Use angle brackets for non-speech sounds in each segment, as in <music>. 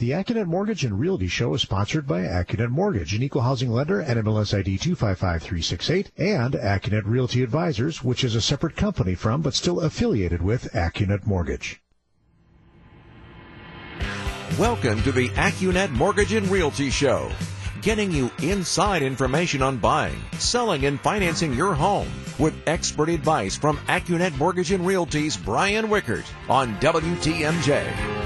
The AccuNet Mortgage and Realty Show is sponsored by AccuNet Mortgage, an equal housing lender NMLS ID 255368, and AccuNet Realty Advisors, which is a separate company from but still affiliated with AccuNet Mortgage. Welcome to the AccuNet Mortgage and Realty Show, getting you inside information on buying, selling, and financing your home with expert advice from AccuNet Mortgage and Realty's Brian Wickert on WTMJ.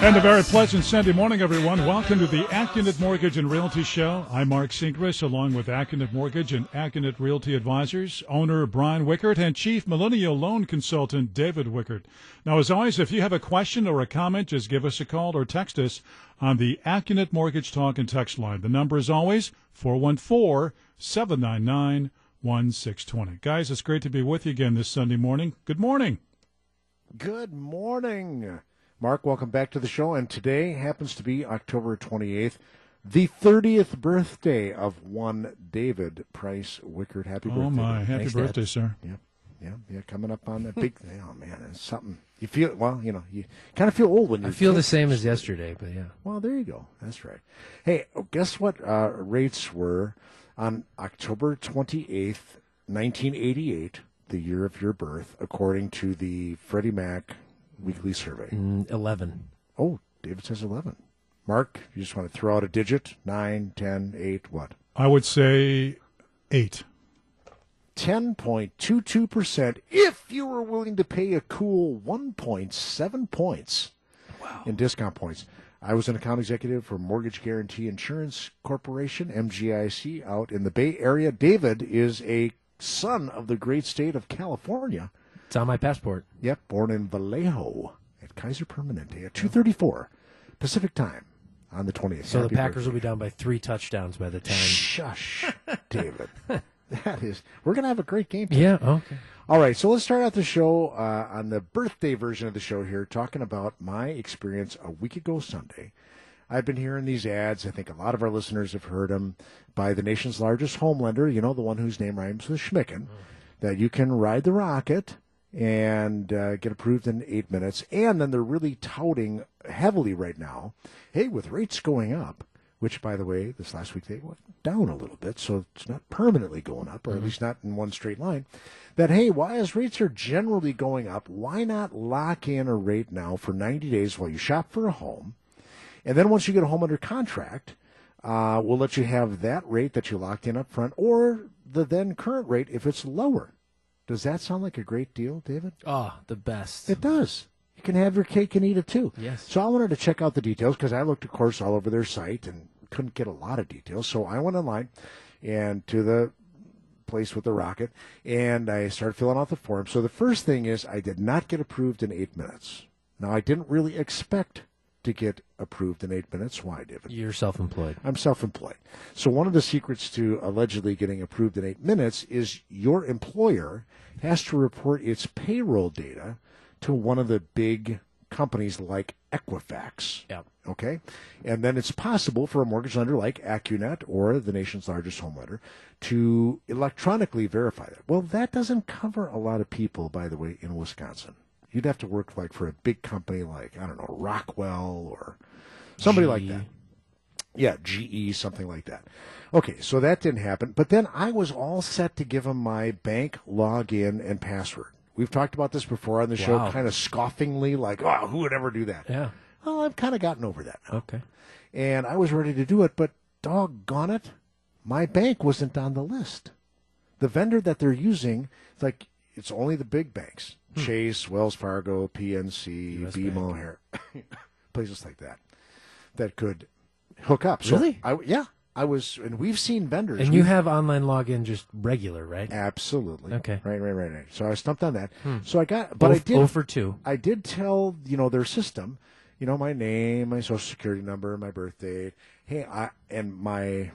And a very pleasant Sunday morning, everyone. Welcome to the AccuNet Mortgage and Realty Show. I'm Mark Sinkris, along with AccuNet Mortgage and AccuNet Realty Advisors, owner Brian Wickert, and Chief Millennial Loan Consultant David Wickert. Now, as always, if you have a question or a comment, just give us a call or text us on the AccuNet Mortgage Talk and Text line. The number is always 414 799 1620. Guys, it's great to be with you again this Sunday morning. Good morning. Good morning. Mark, welcome back to the show. And today happens to be October 28th, the 30th birthday of one David Price Wickert. Happy birthday. Oh, my. Happy Thanks, birthday, Dad. sir. Yeah, yeah, yeah. Coming up on that big <laughs> Oh, man. It's something. You feel, well, you know, you kind of feel old when you I feel the same as yesterday, but yeah. Well, there you go. That's right. Hey, oh, guess what uh, rates were on October 28th, 1988, the year of your birth, according to the Freddie Mac weekly survey? Mm, 11. Oh, David says 11. Mark, you just want to throw out a digit? 9, 10, 8, what? I would say eight. 10.22% if you were willing to pay a cool 1.7 points in discount points. I was an account executive for Mortgage Guarantee Insurance Corporation, MGIC, out in the Bay Area. David is a son of the great state of California. It's on my passport. Yep, born in Vallejo at Kaiser Permanente at 2:34 Pacific Time on the 20th. So Happy the Packers birthday. will be down by three touchdowns by the time. Shush, <laughs> David. That is, we're gonna have a great game. Yeah, okay. All right, so let's start out the show uh, on the birthday version of the show here, talking about my experience a week ago Sunday. I've been hearing these ads. I think a lot of our listeners have heard them by the nation's largest home lender. You know, the one whose name rhymes with Schmicken. That you can ride the rocket and uh, get approved in eight minutes. And then they're really touting heavily right now. Hey, with rates going up, which by the way, this last week they went down a little bit, so it's not permanently going up, or at least not in one straight line. That hey, why as rates are generally going up, why not lock in a rate now for 90 days while you shop for a home? And then once you get a home under contract, uh, we'll let you have that rate that you locked in up front or the then current rate if it's lower. Does that sound like a great deal, David? Oh, the best. It does. You can have your cake and eat it too. Yes. So I wanted to check out the details because I looked, of course, all over their site and couldn't get a lot of details. So I went online and to the place with the rocket and I started filling out the form. So the first thing is I did not get approved in eight minutes. Now I didn't really expect to get approved in eight minutes. Why, David? You're self employed. I'm self employed. So, one of the secrets to allegedly getting approved in eight minutes is your employer has to report its payroll data to one of the big companies like Equifax. Yep. Okay? And then it's possible for a mortgage lender like AccuNet or the nation's largest home lender to electronically verify that. Well, that doesn't cover a lot of people, by the way, in Wisconsin. You'd have to work like for a big company like, I don't know, Rockwell or somebody like that. Yeah, GE, something like that. Okay, so that didn't happen. But then I was all set to give them my bank login and password. We've talked about this before on the show, Wow. kind of scoffingly, like, oh, who would ever do that? Yeah. Well, I've kind of gotten over that now. Okay. And I was ready to do it, but doggone it, my bank wasn't on the list. The vendor that they're using, it's like, it's only the big banks Hmm. Chase, Wells Fargo, PNC, US BMO, Har- <laughs> places like that, that could hook up. So Really? I, yeah. I was, and we've seen vendors. And you We've- online login just regular, right? Absolutely. Okay. Right, right, right, right. So I was stumped on that. Hmm. So I got, but I Oh, did. oh for two. I did tell you know their system, you know my name, my social security number, my birthday. Hey, I and my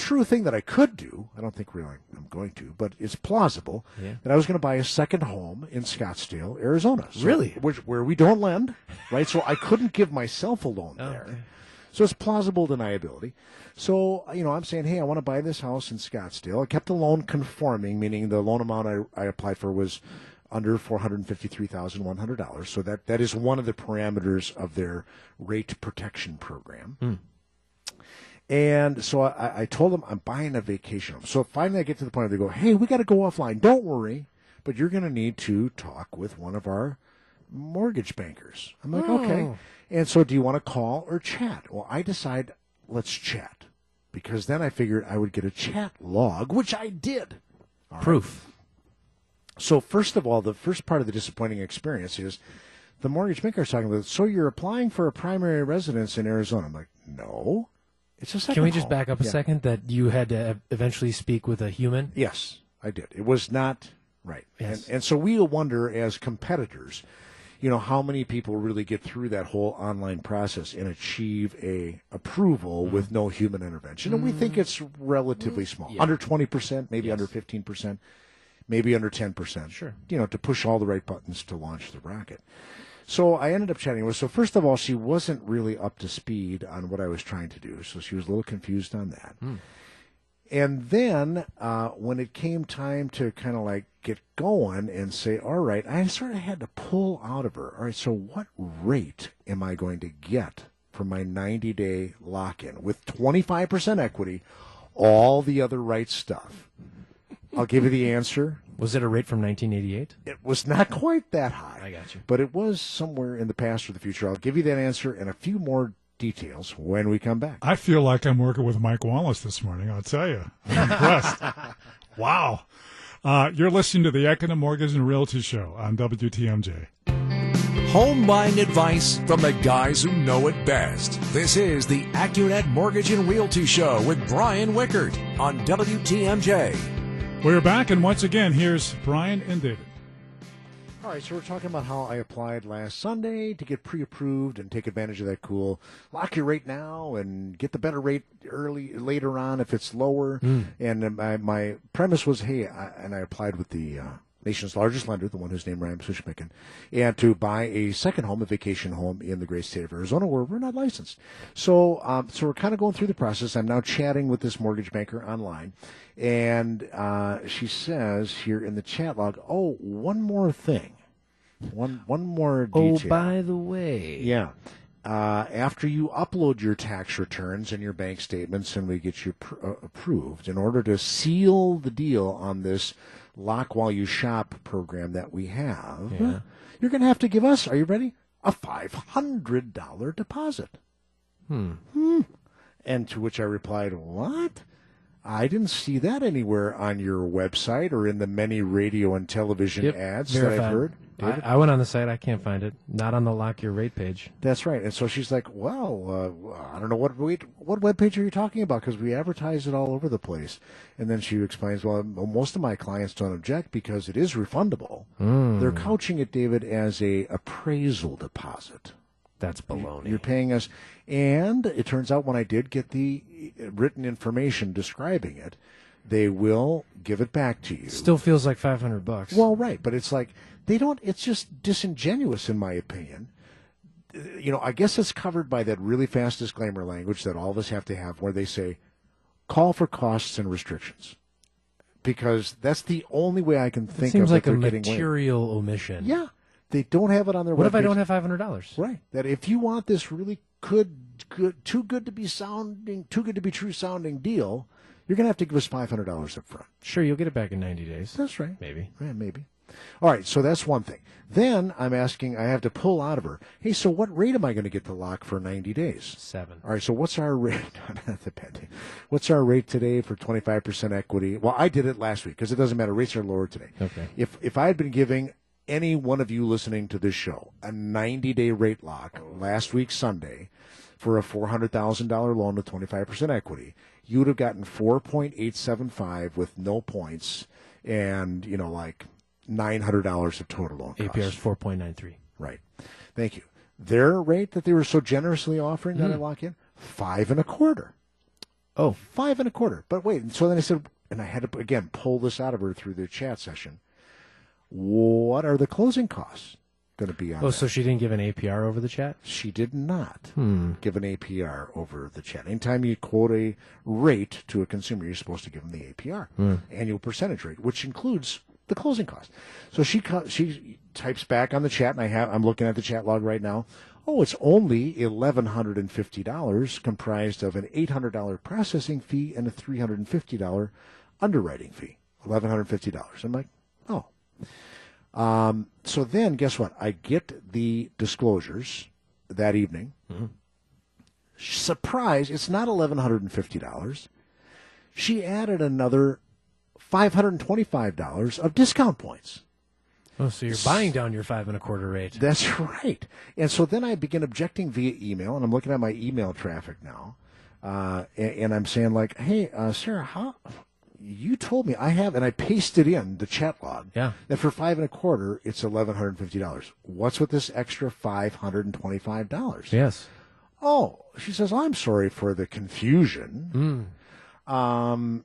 true thing that I could do. I don't think really I'm going to, but it's plausible Yeah. that I was going to buy a second home in Scottsdale, Arizona. So- Really? which where we don't lend, right? So I couldn't give myself a loan Oh, there. okay. So it's plausible deniability. So, you know, I'm saying, hey, I want to buy this house in Scottsdale. I kept the loan conforming, meaning the loan amount I, I applied for was under four hundred fifty-three thousand one hundred dollars. So that that is one of the parameters of their rate protection program. Hmm. And so I, I told them I'm buying a vacation home. So finally, I get to the point where they go, "Hey, we got to go offline. Don't worry, but you're going to need to talk with one of our mortgage bankers." I'm like, "Okay." Oh. And so, do you want to call or chat? Well, I decide let's chat because then I figured I would get a chat log, which I did. Proof. So first of all, the first part of the disappointing experience is the mortgage banker is talking about. So you're applying for a primary residence in Arizona? I'm like, no, it's a second. Can we just home." back up a Yeah. second that you had to eventually speak with a human? Yes, I did. It was not right, Yes. and and so we wonder as competitors, you know, how many people really get through that whole online process and achieve a approval Mm. with no human intervention, and we think it's relatively small, under twenty percent, maybe under fifteen percent, maybe under ten percent. Sure. you know, to push all the right buttons to launch the rocket. So I ended up chatting with. her. So first of all, she wasn't really up to speed on what I was trying to do, so she was a little confused on that. And then uh, when it came time to kind of like get going and say, all right, I sort of had to pull out of her. All right, so what rate am I going to get for my 90 day lock in with 25% equity, all the other right stuff? I'll give you the answer. Was it a rate from 1988? It was not quite that high. I got you. But it was somewhere in the past or the future. I'll give you that answer and a few more details when we come back. I feel like I'm working with Mike Wallace this morning. I'll tell you. I'm impressed. <laughs> wow. Uh, you're listening to the AccuNet Mortgage and Realty Show on WTMJ. Home buying advice from the guys who know it best. This is the AccuNet Mortgage and Realty Show with Brian Wickert on WTMJ. We're back, and once again, here's Brian and David. All right, so we're talking about how I applied last Sunday to get pre-approved and take advantage of that cool lock your rate now and get the better rate early later on if it's lower. And uh, my my premise was, hey, I, and I applied with the uh, nation's largest lender, the one whose name rhymes with Schmicken, and to buy a second home, a vacation home in the great state of Arizona, where we're not licensed. So, um, so we're kind of going through the process. I'm now chatting with this mortgage banker online, and uh, she says here in the chat log, "Oh, one more thing, one one more detail." Oh, by the way. Yeah. Uh, after you upload your tax returns and your bank statements and we get you pr- uh, approved, in order to seal the deal on this lock while you shop program that we have, Yeah. you're going to have to give us, are you ready? A $500 deposit. Hmm. And to which I replied, What? I didn't see that anywhere on your website or in the many radio and television Yep, ads that. I've heard. I, I went on the site. I can't find it. Not on the lock your rate page. That's right. And so she's like, "Well, uh, I don't know what what web page are you talking about because we advertise it all over the place." And then she explains, "Well, most of my clients don't object because it is refundable. They're couching it, David, as a appraisal deposit. That's baloney. You're paying us." And it turns out when I did get the uh, written information describing it, they will give it back to you. Still feels like 500 bucks. Well, right, but it's like they don't. It's just disingenuous, in my opinion. Uh, You know, I guess it's covered by that really fast disclaimer language that all of us have to have, where they say, "Call for costs and restrictions," because that's the only way I can it think seems of like a material omission. Yeah, they don't have it on their. What if I don't have $500? Right. That if you want this really good, good, too good to be sounding, too good to be true sounding deal, you're going to have to give us five hundred dollars up front. Sure, you'll get it back in 90 days. That's right. Maybe. Yeah, maybe. All right, so that's one thing. Then I'm asking, I have to pull out of her, hey, so what rate am I going to get to lock for 90 days? Seven. All right, so what's our rate? <laughs> What's our rate today for 25% equity? Well, I did it last week because it doesn't matter. Rates are lower today. Okay. If if I had been giving any one of you listening to this show a 90 day rate lock last week Sunday for a $400,000 loan with 25% equity, you would have gotten 4.875 with no points and, you know, like $900 of total loan. APR is 4.93. Right. Thank you. Their rate that they were so generously offering that I Hmm. lock in, five and a quarter. Oh, Five and a quarter. But wait, so then I said, and I had to again pull this out of her through the chat session. What are the closing costs going to be on? oh, that? so she didn't give an APR over the chat? she did not Hmm. give an APR over the chat. Anytime you quote a rate to a consumer, you're supposed to give them the APR, Hmm. annual percentage rate, which includes the closing cost. So she she types back on the chat, and I have I'm looking at the chat log right now. Oh, it's only eleven hundred and fifty dollars, comprised of an eight hundred dollar processing fee and a three hundred and fifty dollar underwriting fee. Eleven hundred fifty dollars. I'm like. Um, so then, guess what? I get the disclosures that evening. Surprise! It's not eleven hundred and fifty dollars. She added another five hundred and twenty-five dollars of discount points. Oh, so you're buying down your five and a quarter rate. That's right. And so then I begin objecting via email, and I'm looking at my email traffic now, uh, and, and I'm saying like, "Hey, uh, Sarah, how you told me I have," and I pasted in the chat log Yeah. that for five and a quarter it's eleven hundred and fifty dollars. What's with this extra five hundred and twenty-five dollars? Yes. Oh, she says, I'm sorry for the confusion. Um,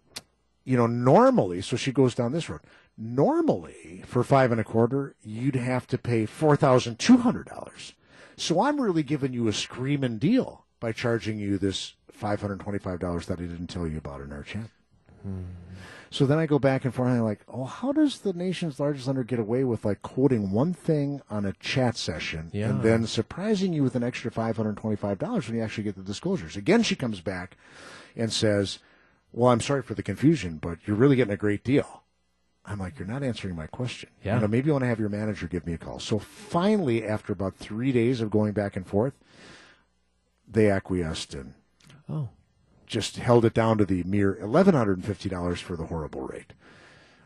you know, normally, so she goes down this road. Normally, for five and a quarter, you'd have to pay four thousand two hundred dollars. So I'm really giving you a screaming deal by charging you this five hundred twenty-five dollars that I didn't tell you about in our chat. So then I go back and forth and I'm like, oh, how does the nation's largest lender get away with like quoting one thing on a chat session Yeah. and then surprising you with an extra $525 when you actually get the disclosures? Again, she comes back and says, well, I'm sorry for the confusion, but you're really getting a great deal. I'm like, you're not answering my question. Yeah. You know, maybe you want to have your manager give me a call. So finally, after about three days of going back and forth, they acquiesced and Oh. Just held it down to the mere $1,150 for the horrible rate.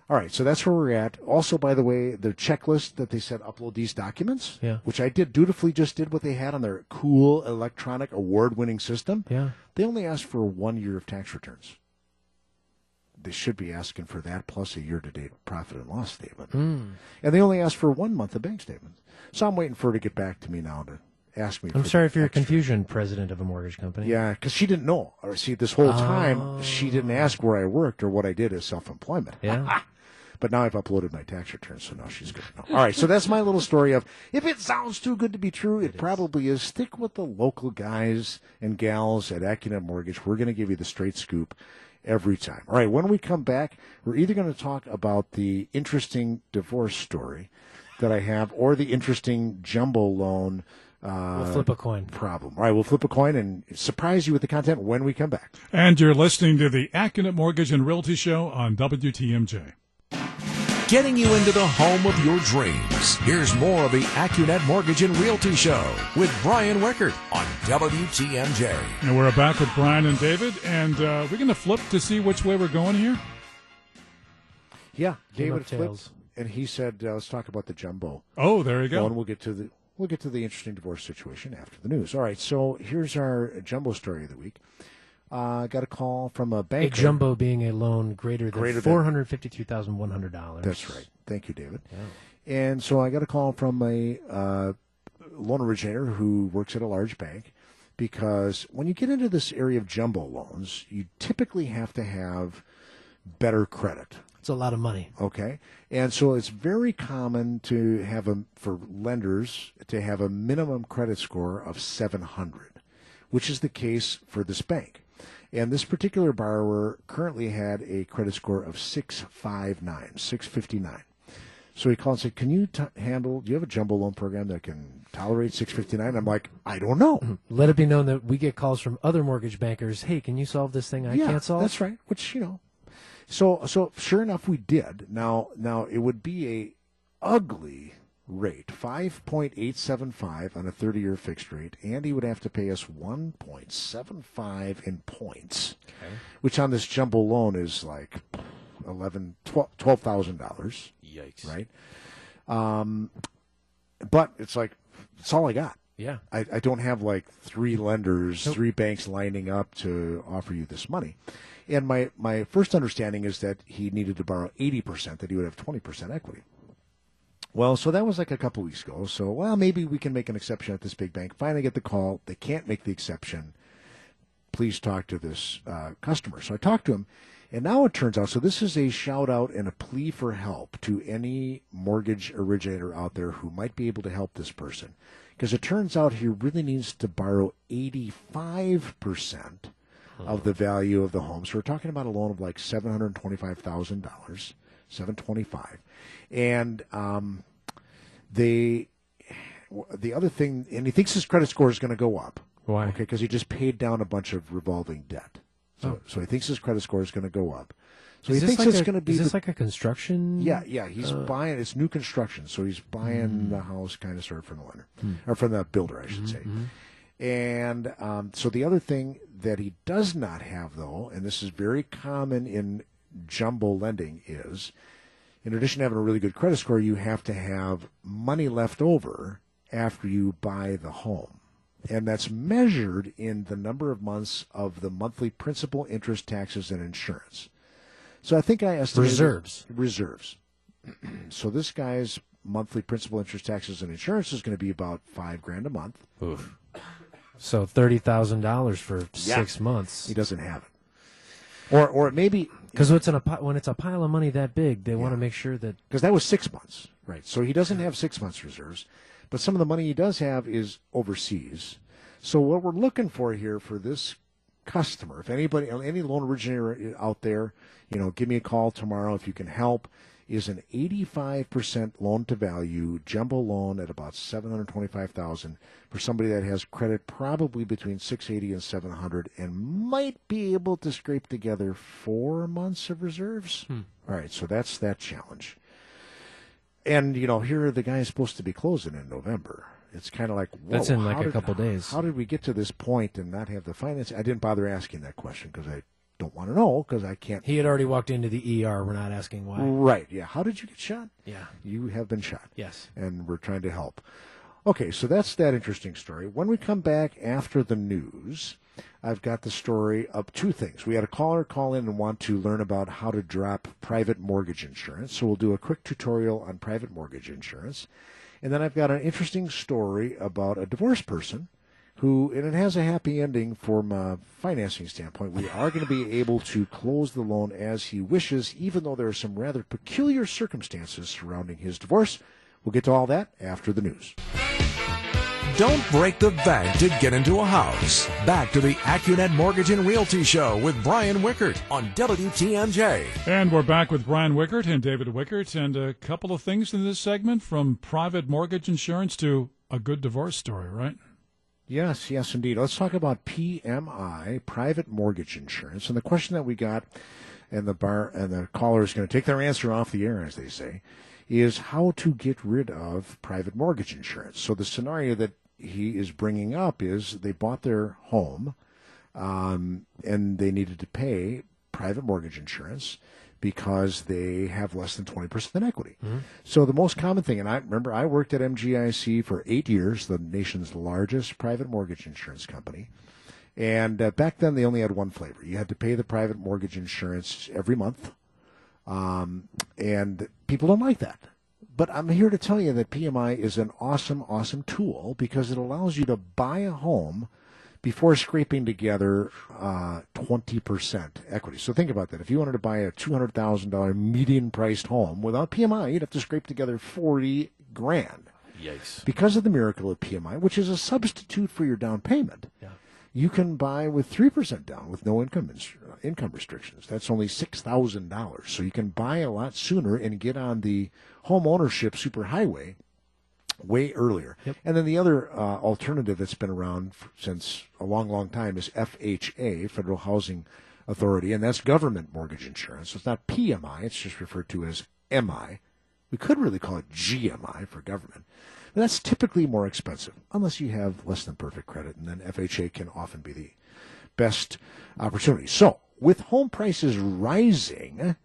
All right, so that's where we're at. Also, by the way, the checklist that they said upload these documents, Yeah. which I did dutifully just did what they had on their cool electronic award winning system. Yeah. They only asked for one year of tax returns. They should be asking for that plus a year to date profit and loss statement. Hmm. And they only asked for one month of bank statements. So I'm waiting for her to get back to me now to ask me. I'm sorry for your extra. confusion, president of a mortgage company. Yeah, because she didn't know. Or see, this whole time she didn't oh. ask where I worked or what I did as self-employment. Yeah. <laughs> But now I've uploaded my tax return, so now she's good to know. All right, so that's my little story of if it sounds too good to be true, it, probably is. Stick with the local guys and gals at AccuNet Mortgage. We're going to give you the straight scoop every time. All right, when we come back, we're either going to talk about the interesting divorce story that I have or the interesting jumbo loan uh, We'll flip a coin. problem. All right, we'll flip a coin and surprise you with the content when we come back. And you're listening to the Accunet Mortgage and Realty Show on WTMJ. Getting you into the home of your dreams. Here's more of the AccuNet Mortgage and Realty Show with Brian Wickert on WTMJ. And we're back with Brian and David, and uh, we're going to flip to see which way we're going here. Yeah, David of flipped, tails. and he said, uh, "Let's talk about the jumbo." Oh, there you Well, and we'll get to the we'll get to the interesting divorce situation after the news. All right, so here's our jumbo story of the week. Uh, got a call from a bank. A jumbo being a loan greater than Greater four hundred fifty-two thousand one hundred dollars. That's right. Thank you, David. And so I got a call from a uh, loan originator who works at a large bank because when you get into this area of jumbo loans, you typically have to have better credit. It's a lot of money. Okay, and so it's very common to have a for lenders to have a minimum credit score of 700, which is the case for this bank. And this particular borrower currently had a credit score of 659, 659. So he called and said, "Can you t- handle? Do you have a jumbo loan program that can tolerate 659?" I'm like, "I don't know." Mm-hmm. Let it be known that we get calls from other mortgage bankers. Hey, can you solve this thing I yeah, can't solve? That's right. Which you know, so so sure enough, we did. Now now it would be a ugly rate, five point eight seven five on a thirty year fixed rate, and he would have to pay us one point seven five in points, which on this jumbo loan is like eleven twelve thousand dollars. Yikes! Right. Um, but it's like it's all I got. Yeah. I, I don't have like three lenders, three banks lining up to offer you this money. And my, my first understanding is that he needed to borrow 80%, that he would have 20% equity. Well, so that was like a couple weeks ago. So, well, maybe we can make an exception at this big bank. Finally get the call. They can't make the exception. Please talk to this uh, customer. So I talked to him. And now it turns out, so this is a shout out and a plea for help to any mortgage originator out there who might be able to help this person. Because it turns out he really needs to borrow 85% of the value of the home. So we're talking about a loan of like $725,000, seven twenty five, and um, they the other thing, and he thinks his credit score is going to go up. Why? Okay, because he just paid down a bunch of revolving debt. So, Oh. so he thinks his credit score is going to go up. So is he thinks like it's going to be. Is this the- like a construction? yeah, yeah. He's uh, buying. It's new construction, so he's buying Hmm. the house kind of sort of from the lender or from the builder, I should say. And um, so the other thing that he does not have, though, and this is very common in jumbo lending, is in addition to having a really good credit score, you have to have money left over after you buy the home. And that's measured in the number of months of the monthly principal, interest, taxes, and insurance. So I think I estimated Reserves. Reserves. <clears throat> so this guy's monthly principal, interest, taxes, and insurance is going to be about five grand a month. Oof. So thirty thousand dollars for Yeah. six months. He doesn't have it, or or maybe Because it's in a pi- when it's a pile of money that big, they want to make sure that because that was six months, right? So he doesn't have six months reserves, but some of the money he does have is overseas. So what we're looking for here for this customer, if anybody, any loan originator out there, you know, give me a call tomorrow if you can help. Is an 85% loan to value jumbo loan at about 725,000 for somebody that has credit probably between 680 and 700 and might be able to scrape together 4 months of reserves. Hmm. All right, so that's that challenge and you know here the guy is supposed to be closing in November. It's kind of like whoa, That's in like a did- couple days. How did we get to this point and not have the finance? I didn't bother asking that question because I don't want to know because I can't. he had already walked into the ER. We're not asking why. Right? Yeah. How did you get shot? Yeah. You have been shot. Yes. And we're trying to help. Okay, so that's that interesting story. When we come back after the news, I've got the story of two things. We had a caller call in and want to learn about how to drop private mortgage insurance. So we'll do a quick tutorial on private mortgage insurance. And then I've got an interesting story about a divorced person who, and it has a happy ending from a financing standpoint. We are going to be able to close the loan as he wishes, even though there are some rather peculiar circumstances surrounding his divorce. We'll get to all that after the news. Don't break the bank to get into a house. Back to the AccuNet Mortgage and Realty Show with Brian Wickert on WTMJ. And we're back with Brian Wickert and David Wickert, and a couple of things in this segment from private mortgage insurance to a good divorce story, right? Yes, yes, indeed. Let's talk about PMI, private mortgage insurance. And the question that we got, and the bar and the caller is going to take their answer off the air, as they say, is how to get rid of private mortgage insurance. So the scenario that he is bringing up is they bought their home, um, and they needed to pay private mortgage insurance because they have less than 20% in equity. So the most common thing, and I remember I worked at MGIC for eight years, the nation's largest private mortgage insurance company. And uh, back then they only had one flavor. You had to pay the private mortgage insurance every month. Um, and people don't like that. But I'm here to tell you that PMI is an awesome, awesome tool because it allows you to buy a home before scraping together uh, 20% equity. So think about that. If you wanted to buy a $200,000 median priced home without PMI, you'd have to scrape together 40 grand. Yikes. Because of the miracle of PMI, which is a substitute for your down payment, Yeah. You can buy with 3% down with no income uh, income restrictions. That's only $6,000. So you can buy a lot sooner and get on the home ownership superhighway way earlier. Yep. And then the other uh, alternative that's been around since a long, long time is FHA, Federal Housing Authority, and that's government mortgage insurance. So it's not PMI, it's just referred to as MI. We could really call it GMI for government. But that's typically more expensive, unless you have less than perfect credit, and then FHA can often be the best opportunity. So, with home prices rising,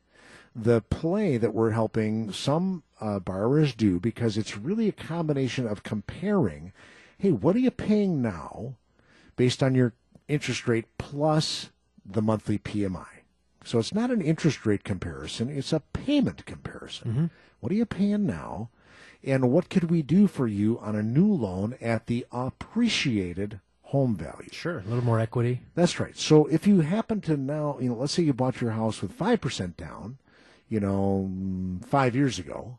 the play that we're helping some uh, borrowers do because it's really a combination of comparing hey, what are you paying now based on your interest rate plus the monthly PMI? So it's not an interest rate comparison, it's a payment comparison. What are you paying now? And what could we do for you on a new loan at the appreciated home value? Sure. A little more equity. That's right. So if you happen to now, you know, let's say you bought your house with 5% down, you know, five years ago,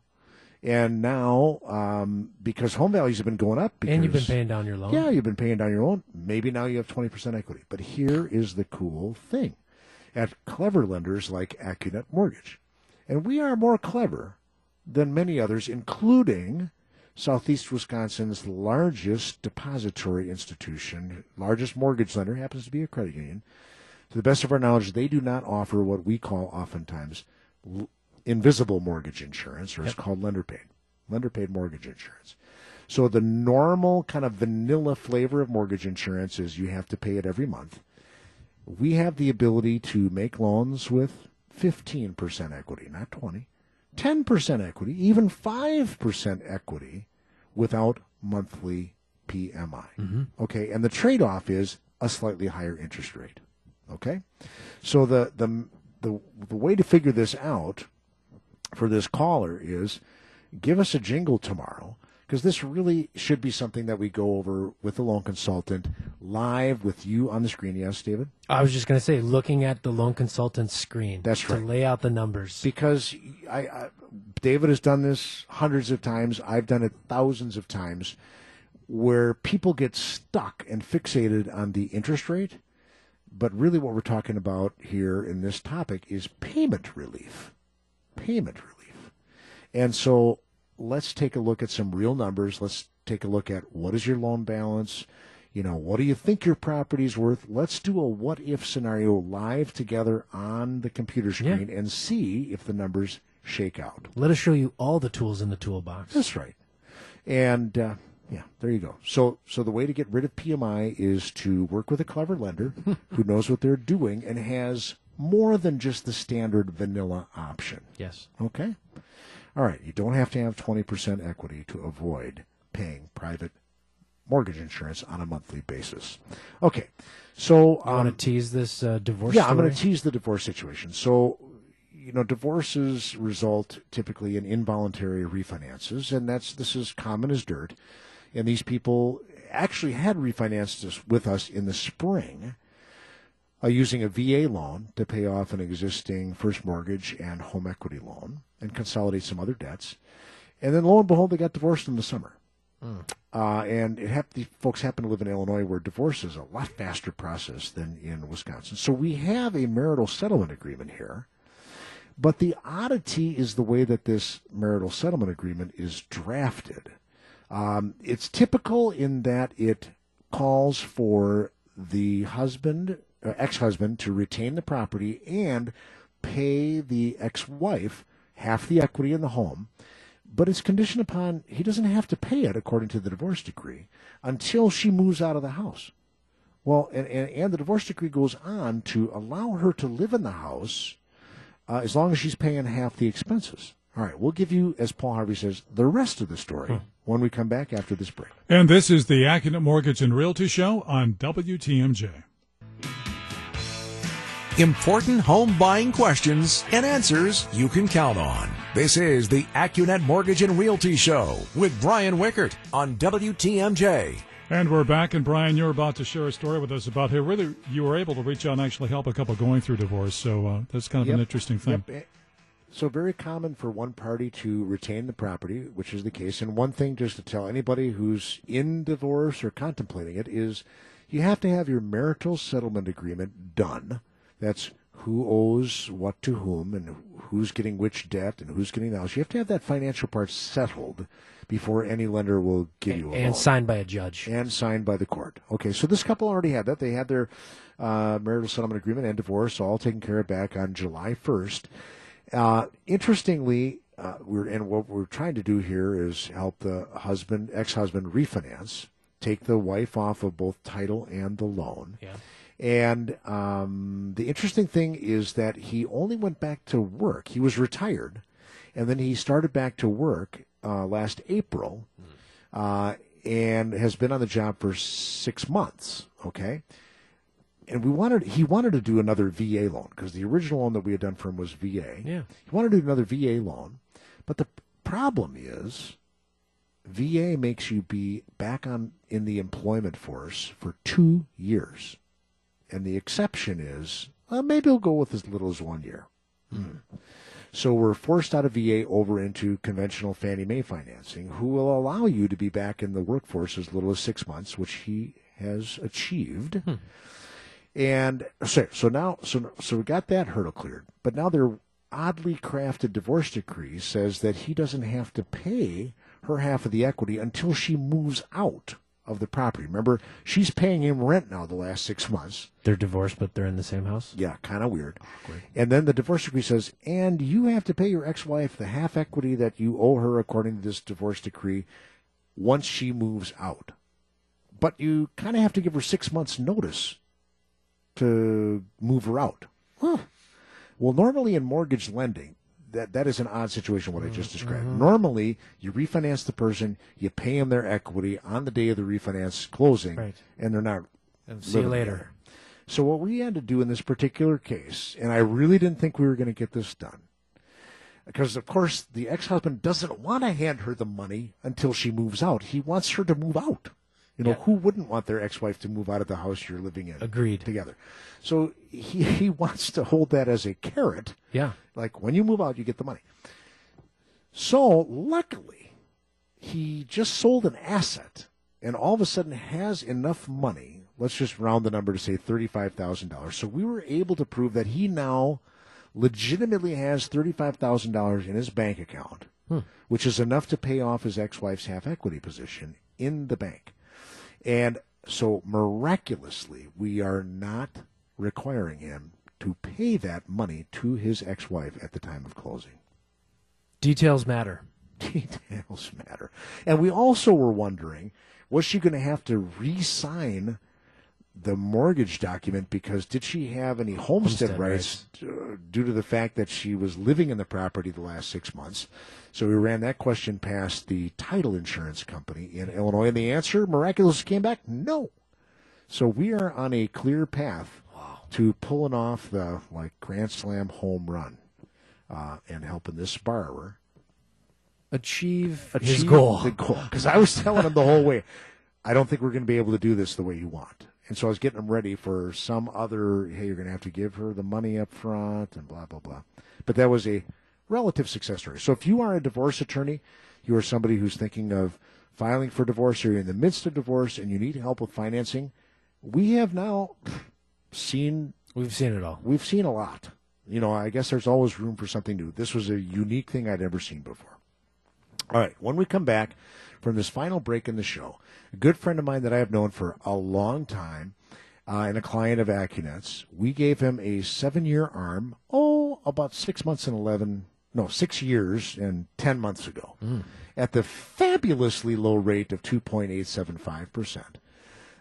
and now, um, because home values have been going up, because, And you've been paying down your loan. yeah, you've been paying down your loan. Maybe now you have 20% equity. But here is the cool thing. At clever lenders like AccuNet Mortgage, And we are more clever than many others, including Southeast Wisconsin's largest depository institution, largest mortgage lender, happens to be a credit union. To the best of our knowledge, they do not offer what we call oftentimes l- invisible mortgage insurance, or it's called lender paid. Lender paid mortgage insurance. So the normal kind of vanilla flavor of mortgage insurance is you have to pay it every month. We have the ability to make loans with 15% equity, not 20, 10% equity, even 5% equity without monthly PMI. Mm-hmm. Okay, and the trade-off is a slightly higher interest rate. Okay? So the the the, the way to figure this out for this caller is give us a jingle tomorrow because this really should be something that we go over with the loan consultant live with you on the screen. Yes, David? I was just going to say, looking at the loan consultant's screen. That's right. To lay out the numbers. Because I, I David has done this hundreds of times. I've done it thousands of times where people get stuck and fixated on the interest rate. But really, what we're talking about here in this topic is payment relief. Payment relief. And so let's take a look at some real numbers. Let's take a look at what is your loan balance? You know, what do you think your property's worth? Let's do a what if scenario live together on the computer screen and see if the numbers shake out. Let us show you all the tools in the toolbox. That's right. And uh, yeah, there you go. So so the way to get rid of PMI is to work with a clever lender <laughs> who knows what they're doing and has more than just the standard vanilla option. Yes. Okay? All right, you don't have to have 20% equity to avoid paying private mortgage insurance on a monthly basis. Okay. So I um, want to tease this uh, divorce yeah, I'm going to tease the divorce situation. So, you know, divorces result typically in involuntary refinances, and that's this is common as dirt. And these people actually had refinanced this with us in the spring, uh, using a VA loan to pay off an existing first mortgage and home equity loan and consolidate some other debts. And then lo and behold, they got divorced in the summer. Uh, and it hap- these folks happen to live in Illinois, where divorce is a lot faster process than in Wisconsin. So we have a marital settlement agreement here. But the oddity is the way that this marital settlement agreement is drafted. Um, it's typical in that it calls for the husband, ex-husband, to retain the property and pay the ex-wife half the equity in the home, but it's conditioned upon he doesn't have to pay it according to the divorce decree until she moves out of the house. Well, and, and, and the divorce decree goes on to allow her to live in the house uh, as long as she's paying half the expenses. All right, we'll give you, as Paul Harvey says, the rest of the story when we come back after this break. And this is the AccuNet Mortgage and Realty Show on WTMJ. Important home buying questions and answers you can count on. This is the AccuNet Mortgage and Realty Show with Brian Wickert on WTMJ. And we're back, and Brian, you're about to share a story with us about how really you were able to reach out and actually help a couple going through divorce. So uh, that's kind of an interesting thing. Yep. Eh, So very common for one party to retain the property, which is the case. And one thing just to tell anybody who's in divorce or contemplating it is you have to have your marital settlement agreement done. That's who owes what to whom and who's getting which debt and who's getting the house. You have to have that financial part settled before any lender will give you a and loan signed by a judge. and signed by the court. Okay, so this couple already had that. They had their uh, marital settlement agreement and divorce all taken care of back on July 1st. Uh, interestingly, uh, we're and what we're trying to do here is help the husband, ex-husband, refinance, take the wife off of both title and the loan. Yeah. And um, the interesting thing is that he only went back to work. He was retired, and then he started back to work uh, last April, uh, and has been on the job for six months. Okay, and we wanted he wanted to do another VA loan because the original loan that we had done for him was VA. Yeah. he wanted to do another VA loan, but the problem is VA makes you be back on in the employment force for two years, and the exception is uh, maybe he'll go with as little as one year. Hmm. So we're forced out of VA over into conventional Fannie Mae financing, who will allow you to be back in the workforce as little as six months, which he has achieved. And so, so now, so so we got that hurdle cleared, but now they're oddly crafted divorce decree says that he doesn't have to pay her half of the equity until she moves out of the property. Remember, she's paying him rent now the last six months. They're divorced, but they're in the same house. Yeah, kind of weird. And then the divorce decree says, and you have to pay your ex-wife the half equity that you owe her according to this divorce decree once she moves out. But you kind of have to give her six months notice to move her out. Huh. Well, normally in mortgage lending, that that is an odd situation what I just mm-hmm. described. Normally, you refinance the person, you pay them their equity on the day of the refinance closing, Right. and they're not And see you later. together. So what we had to do in this particular case, and I really didn't think we were going to get this done, because of course the ex-husband doesn't want to hand her the money until she moves out. He wants her to move out. You know, Yeah. who wouldn't want their ex-wife to move out of the house you're living in? Agreed. Together. So he he wants to hold that as a carrot. Yeah. Like when you move out, you get the money. So luckily, he just sold an asset and all of a sudden has enough money. Let's just round the number to say $35,000. So we were able to prove that he now legitimately has $35,000 in his bank account, hmm. which is enough to pay off his ex wife's half equity position in the bank. And so miraculously, we are not requiring him to pay that money to his ex wife at the time of closing. Details matter. <laughs> Details matter. And we also were wondering was she going to have to re sign the mortgage document because did she have any homestead, Homestead rights uh, due to the fact that she was living in the property the last six months? So we ran that question past the title insurance company in Illinois, and the answer miraculously came back no. So we are on a clear path to pulling off the like Grand Slam home run uh, and helping this borrower Achieve, his achieve goal. The goal. Because I was telling him the whole way, I don't think we're going to be able to do this the way you want. And so I was getting him ready for some other, hey, you're going to have to give her the money up front and blah, blah, blah. But that was a relative success story. So if you are a divorce attorney, you are somebody who's thinking of filing for divorce or you're in the midst of divorce and you need help with financing, we have now seen We've seen it all. we've seen a lot. You know, I guess there's always room for something new. This was a unique thing I'd ever seen before. All right, when we come back from this final break in the show, a good friend of mine that I have known for a long time uh, and a client of AccuNet's, we gave him a seven year arm, oh, about six months and 11, no, six years and 10 months ago at the fabulously low rate of 2.875%.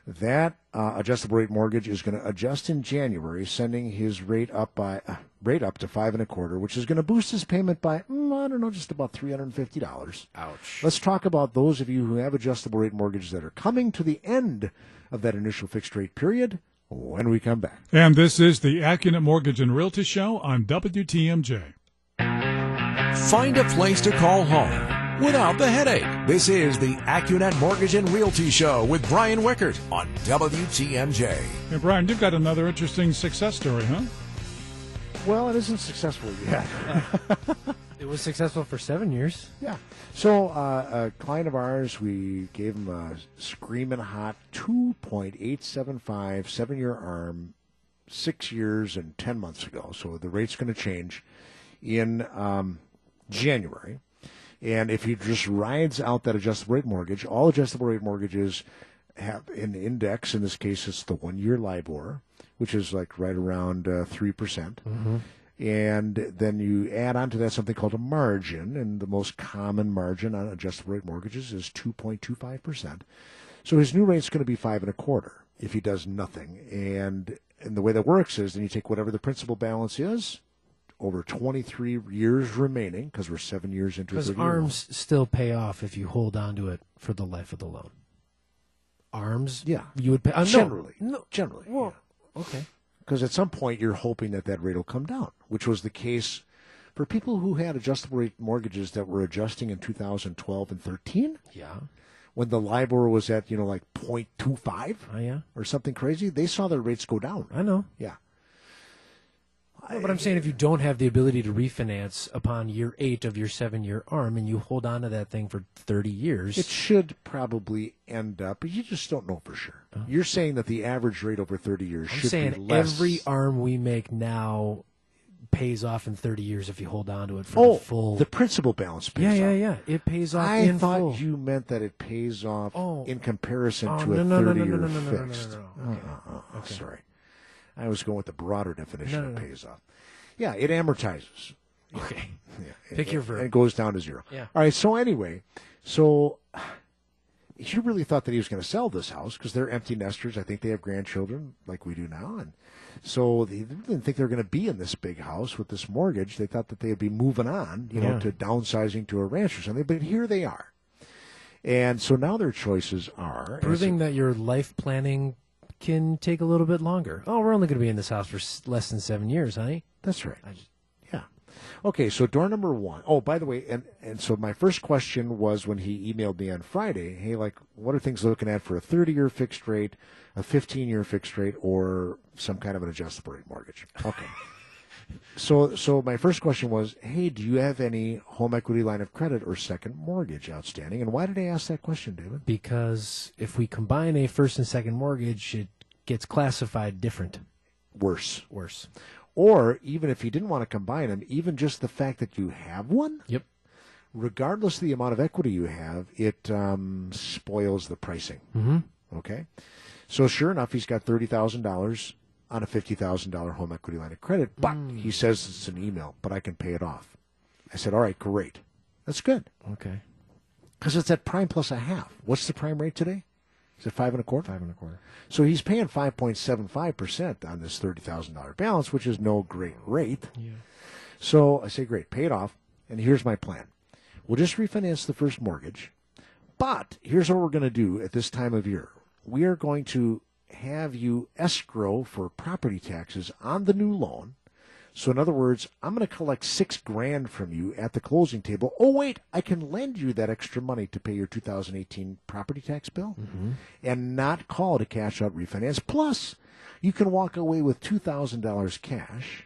That uh, adjustable rate mortgage is going to adjust in January, sending his rate up by uh, rate up to five and a quarter, which is going to boost his payment by mm, I don't know, just about three hundred and fifty dollars. Ouch. Let's talk about those of you who have adjustable rate mortgages that are coming to the end of that initial fixed rate period when we come back. And this is the AccuNet Mortgage and Realty Show on WTMJ. Find a place to call home without the headache. This is the AccuNet Mortgage and Realty Show with Brian Wickert on WTMJ. And Brian, you've got another interesting success story, huh? Well, it isn't successful yet. <laughs> It was successful for seven years. Yeah. So uh, a client of ours, we gave him a screaming hot 2.875 seven year arm, six years and 10 months ago. So the rate's going to change in um, January. And if he just rides out that adjustable rate mortgage, all adjustable rate mortgages have an index. In this case, it's the one year LIBOR, which is like right around uh, 3%. percent And then you add on to that something called a margin, and the most common margin on adjustable rate mortgages is 2.25%. So his new rate is going to be five and a quarter if he does nothing. And and the way that works is then you take whatever the principal balance is over 23 years remaining, because we're seven years into a Because 30 loan. arms still pay off if you hold on to it for the life of the loan. Arms, Yeah. you would pay. Uh, Generally. no, Generally. Well, okay. Because at some point you're hoping that that rate will come down, which was the case for people who had adjustable rate mortgages that were adjusting in 2012 and 13 Yeah. when the LIBOR was at, you know, like 0.25 Oh yeah. or something crazy. They saw their rates go down. I know. Yeah. No, but I'm saying if you don't have the ability to refinance upon year eight of your seven-year arm, and you hold on to that thing for 30 years, It should probably end up, but you just don't know for sure. You're saying that the average rate over 30 years I'm should saying be less. every arm we make now pays off in 30 years if you hold on to it for Oh, the full. the principal balance pays yeah, off. yeah, yeah. It pays off I in thought full. you meant that it pays off Oh. in comparison Oh, to no, a no, no, no, 30 no, year no, no, no, no, no, fixed. no, no. Okay. Uh, uh, uh, Sorry. I was going with the broader definition No, of no, no. pays off. Yeah, it amortizes. <laughs> Okay. Yeah, Pick and- your verb. And it goes down to zero. Yeah. All right. So anyway, so he really thought that he was going to sell this house because they're empty nesters. I think they have grandchildren like we do now, and so they didn't think they were going to be in this big house with this mortgage. They thought that they'd be moving on, you know, Yeah. to downsizing to a ranch or something. But here they are, and so now their choices are Proving that your life planning can take a little bit longer. Oh, we're only going to be in this house for s- less than seven years, honey. That's right. Just- Yeah. Okay, so door number one. Oh, by the way, and, and so my first question was when he emailed me on Friday, hey, like, what are things looking at for a 30 year fixed rate, a 15 year fixed rate, or some kind of an adjustable rate mortgage? Okay. <laughs> so, so my first question was, hey, do you have any home equity line of credit or second mortgage outstanding? And why did I ask that question, David? Because if we combine a first and second mortgage, it gets classified different. Worse. Worse. Or even if you didn't want to combine them, even just the fact that you have one, Yep. regardless of the amount of equity you have, it um, spoils the pricing. Mm-hmm. Okay, so sure enough, he's got thirty thousand dollars on a fifty thousand dollar home equity line of credit, but hmm. he says it's an email, but I can pay it off. I said, all right, great, that's good Okay. because it's at prime plus a half. What's the prime rate today? Is it five and a quarter? Five and a quarter. So he's paying five point seven five percent on this thirty thousand dollar balance, which is no great rate. Yeah. So I say, great, pay it off. And here's my plan. We'll just refinance the first mortgage. But here's what we're going to do at this time of year. We are going to have you escrow for property taxes on the new loan. So in other words, I'm going to collect six grand from you at the closing table. Oh wait, I can lend you that extra money to pay your 2018 property tax bill mm-hmm. and not call it a cash out refinance. Plus, you can walk away with $2,000 cash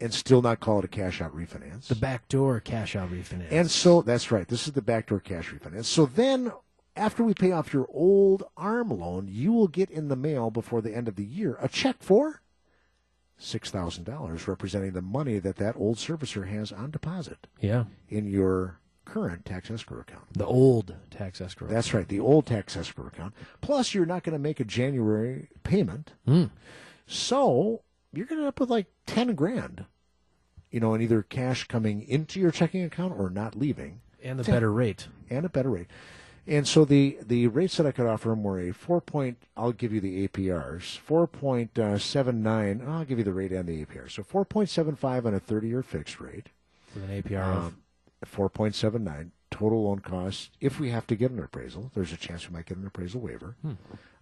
and still not call it a cash out refinance. The backdoor cash out refinance. And so that's right. This is the backdoor cash refinance. So then, after we pay off your old ARM loan, you will get in the mail before the end of the year a check for six thousand dollars, representing the money that that old servicer has on deposit yeah. in your current tax escrow account. The old tax escrow. That's right, the old tax escrow account. Plus, you're not going to make a January payment, Mm. so you're going to end up with like ten grand. You know, in either cash coming into your checking account or not leaving. and the better rate. and a better rate. And so the, the rates that I could offer him were a four point, I'll give you the APRs, 4.79, uh, I'll give you the rate and the APR. So 4.75 on a 30 year fixed rate. With an APR um, of? 4.79. Total loan cost, if we have to get an appraisal, there's a chance we might get an appraisal waiver hmm.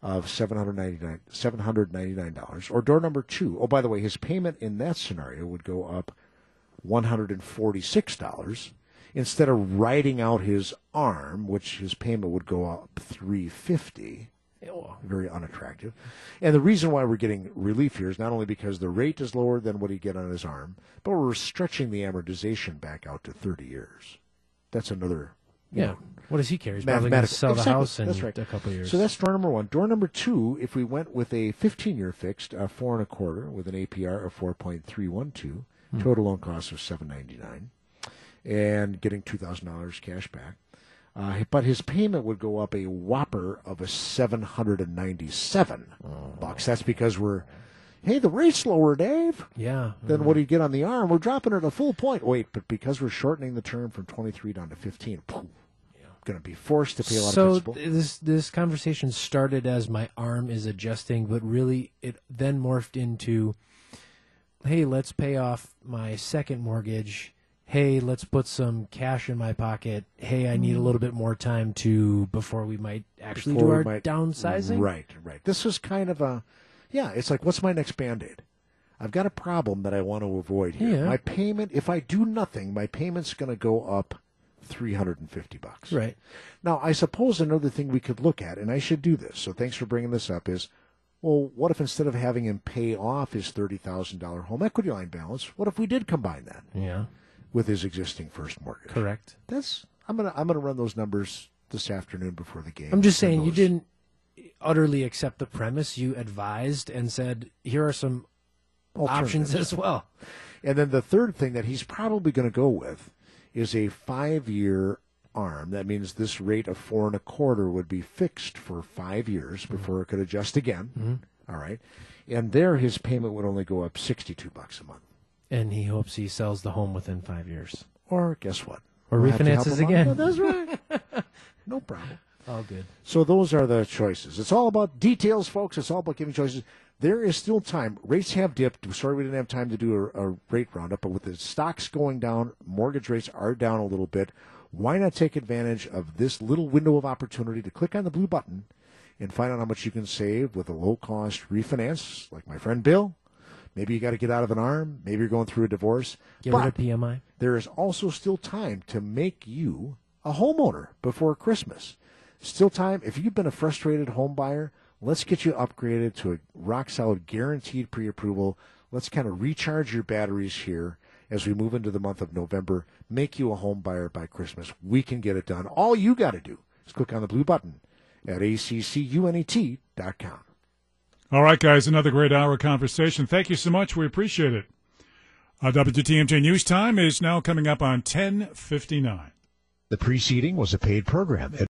of $799, $799. Or door number two, oh, by the way, his payment in that scenario would go up $146 instead of writing out his arm, which his payment would go up three fifty. Very unattractive. And the reason why we're getting relief here is not only because the rate is lower than what he'd get on his arm, but we're stretching the amortization back out to thirty years. That's another yeah. know, What does he care? He's probably going to sell the house in right. a couple of years. So that's door number one. Door number two, if we went with a 15 year fixed, uh, four and a quarter with an APR of 4.312, total loan cost of 799 and getting $2,000 cash back. Uh, but his payment would go up a whopper of a 797 bucks. That's because we're, hey, the rate's lower, Dave, yeah. than what do you get on the arm. We're dropping it a full point. Wait, but because we're shortening the term from 23 down to 15, poof, going to be forced to pay a lot so of principal. th- this this conversation started as my arm is adjusting, but really it then morphed into, hey, let's pay off my second mortgage. Hey, let's put some cash in my pocket. Hey, I need a mm. little bit more time to before we might actually Before do our might- downsizing. Right, right. This is kind of a, yeah, it's like, what's my next band aid? I've got a problem that I want to avoid here. Yeah. My payment, if I do nothing, my payment's going to go up 350 bucks. Right. Now, I suppose another thing we could look at, and I should do this, so thanks for bringing this up, is well, what if instead of having him pay off his $30,000 home equity line balance, what if we did combine that Yeah. With his existing first mortgage? Correct. That's I'm gonna I'm gonna run those numbers this afternoon before the game. I'm just saying you didn't utterly accept the premise. You advised and said, here are some options as well. And then the third thing that he's probably going to go with is a five-year arm. That means this rate of four and a quarter would be fixed for five years mm-hmm. before it could adjust again. Mm-hmm. All right, and there his payment would only go up sixty-two bucks a month. And he hopes he sells the home within five years. Or guess what? Or We'll have to help refinances him out. again. No, that's right. <laughs> no problem. All good. So those are the choices. It's all about details, folks. It's all about giving choices. There is still time. Rates have dipped. Sorry we didn't have time to do a, a rate roundup, but with the stocks going down, mortgage rates are down a little bit. Why not take advantage of this little window of opportunity to click on the blue button and find out how much you can save with a low cost refinance, like my friend Bill? Maybe you got to get out of an arm. Maybe you're going through a divorce. Get But- rid of PMI. there is also still time to make you a homeowner before Christmas. Still time. If you've been a frustrated home buyer, let's get you upgraded to a rock solid guaranteed pre approval. Let's kind of recharge your batteries here as we move into the month of November. Make you a home buyer by Christmas. We can get it done. All you got to do is click on the blue button at accunet.com. All right, guys, another great hour of conversation. Thank you so much. We appreciate it. Uh, WTMJ News Time is now coming up on 1059. The preceding was a paid program.